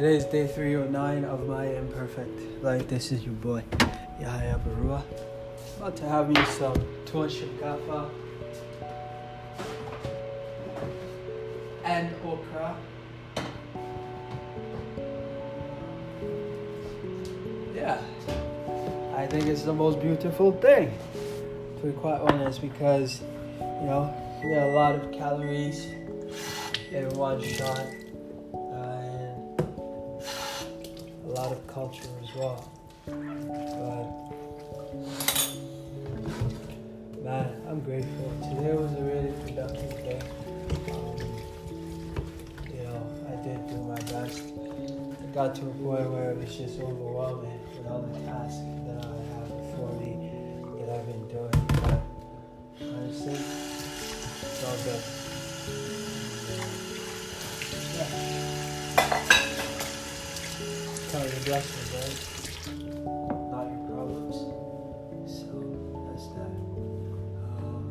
Today is day 309 of my imperfect life. This is your boy, Yahaya Baruwa. About to have me some tuwo shinkafa and okra. Yeah, I think it's the most beautiful thing, to be quite honest, because you know, you get a lot of calories in one shot culture as well. But man, I'm grateful. Today was a really productive day. Um, you know, I did do my best. I got to a point where it was just overwhelming with all the tasks Count your blessings. Not your problems. So that's that. Um,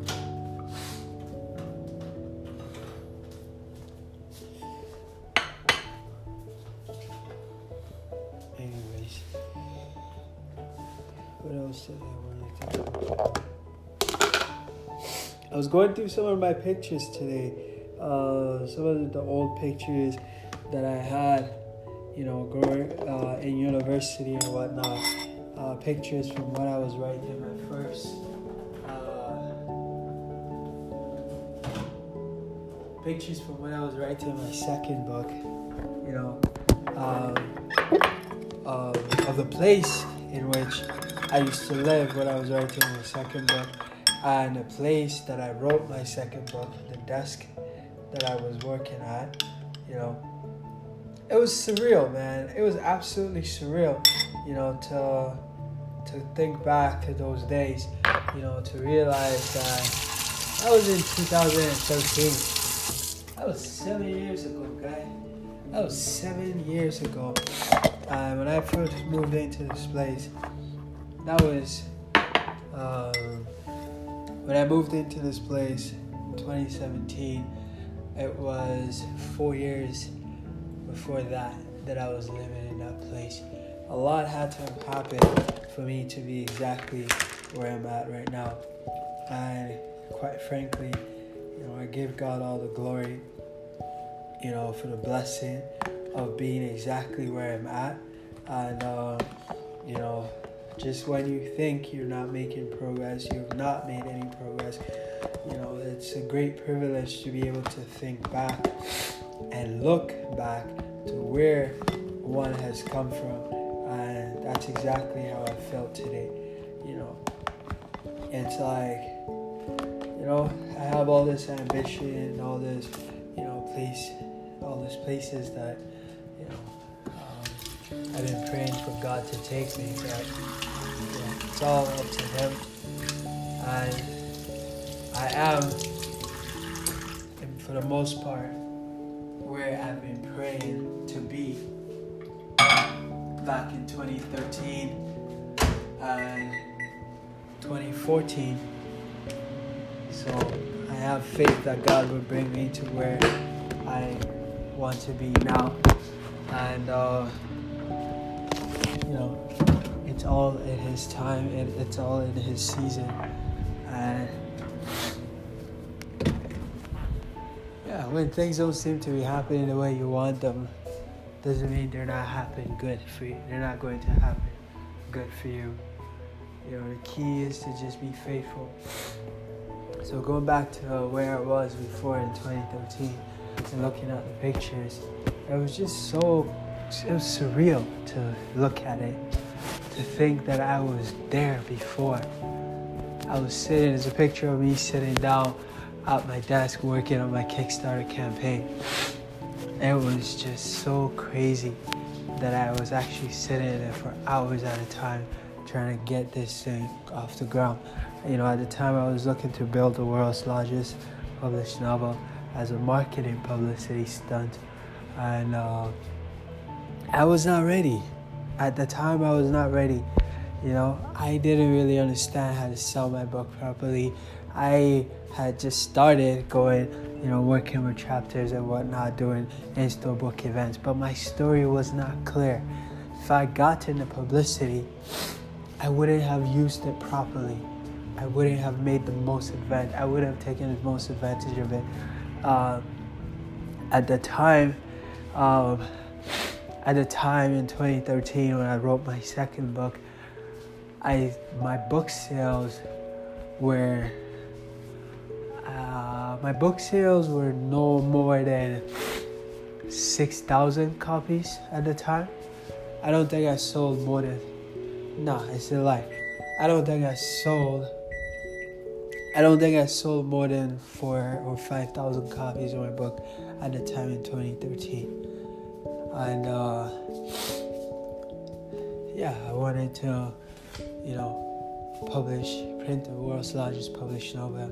anyways, what else did I want to about? I was going through some of my pictures today. Uh, some of the old pictures that I had, you know, growing uh, in university and whatnot. Uh, pictures from when I was writing my first. Uh, pictures from when I was writing my second book. You know, um, um, of the place in which I used to live when I was writing my second book, and the place that I wrote my second book, the desk that I was working at. You know, it was surreal, man. It was absolutely surreal, you know, to to think back to those days, you know, to realize that that was in 2013. That was seven years ago, guy. That was seven years ago. Uh, when I first moved into this place, that was um, when I moved into this place in 2017. It was four years before that that I was living in that place. A lot had to happen for me to be exactly where I'm at right now. And quite frankly, you know, I give God all the glory, you know, for the blessing of being exactly where I'm at. And, uh, you know, just when you think you're not making progress, you've not made any progress, you know, it's a great privilege to be able to think back and look back to where one has come from. And that's exactly how I felt today. You know, it's like, you know, I have all this ambition, all this, you know, place, all these places that, you know, um, I've been praying for God to take me, but you know, it's all up to Him. And I am, for the most part, where I've been praying to be back in 2013 and 2014. So I have faith that God will bring me to where I want to be now. And, uh, you know, it's all in His time, and it's all in His season. And yeah, when things don't seem to be happening the way you want them, doesn't mean they're not happening good for you. They're not going to happen good for you. You know, the key is to just be faithful. So going back to uh, where I was before in 2013 and looking at the pictures, it was just so, it was surreal to look at it, to think that I was there before. I was sitting, there's a picture of me sitting down at my desk working on my Kickstarter campaign. It was just so crazy that I was actually sitting there for hours at a time trying to get this thing off the ground. You know, at the time I was looking to build the world's largest published novel as a marketing publicity stunt. And uh, I was not ready. At the time, I was not ready. You know, I didn't really understand how to sell my book properly. I had just started going, you know, working with Chapters and whatnot, doing in-store book events, but my story was not clear. If I got into publicity, I wouldn't have used it properly. I wouldn't have made the most advantage. I would have taken the most advantage of it. Uh, at the time, um, at the time in 2013 when I wrote my second book, I my book sales were uh, my book sales were no more than six thousand copies at the time. I don't think I sold more than nah, it's a lie. I don't think I sold I don't think I sold more than four or five thousand copies of my book at the time in 2013. And uh, yeah, I wanted to, you know, publish, print the world's largest published novel.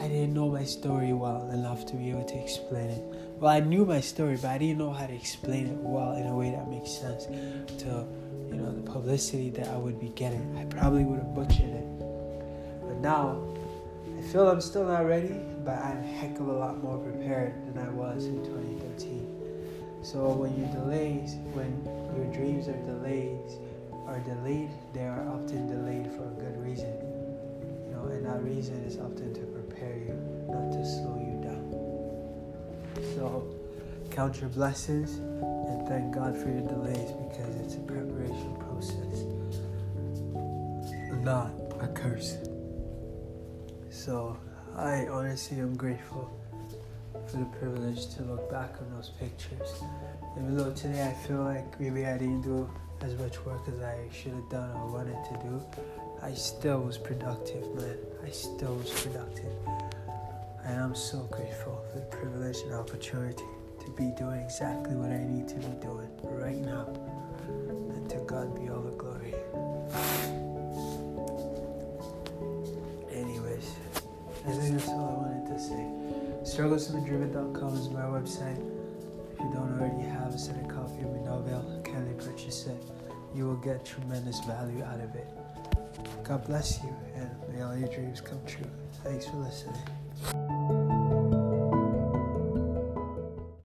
I didn't know my story well enough to be able to explain it. Well, I knew my story, but I didn't know how to explain it well in a way that makes sense to, you know, the publicity that I would be getting. I probably would have butchered it. But now, I feel I'm still not ready, but I'm a heck of a lot more prepared than I was in 2013. So when you delays, when your dreams are delayed, delayed, they are often delayed for a good reason. You know, and that reason is often to prepare you, not to slow you down. So count your blessings and thank God for your delays because it's a preparation process, not a curse. So I honestly am grateful for the privilege to look back on those pictures. Even though today I feel like maybe I didn't do as much work as I should have done or wanted to do, I still was productive, man. I still was productive. And I'm so grateful for the privilege and opportunity to be doing exactly what I need to be doing right now. And to God be all the glory. Anyways, I think that's all I wanted to say. Struggleswithdriven.com is my website. You will get tremendous value out of it. God bless you, and may all your dreams come true. Thanks for listening.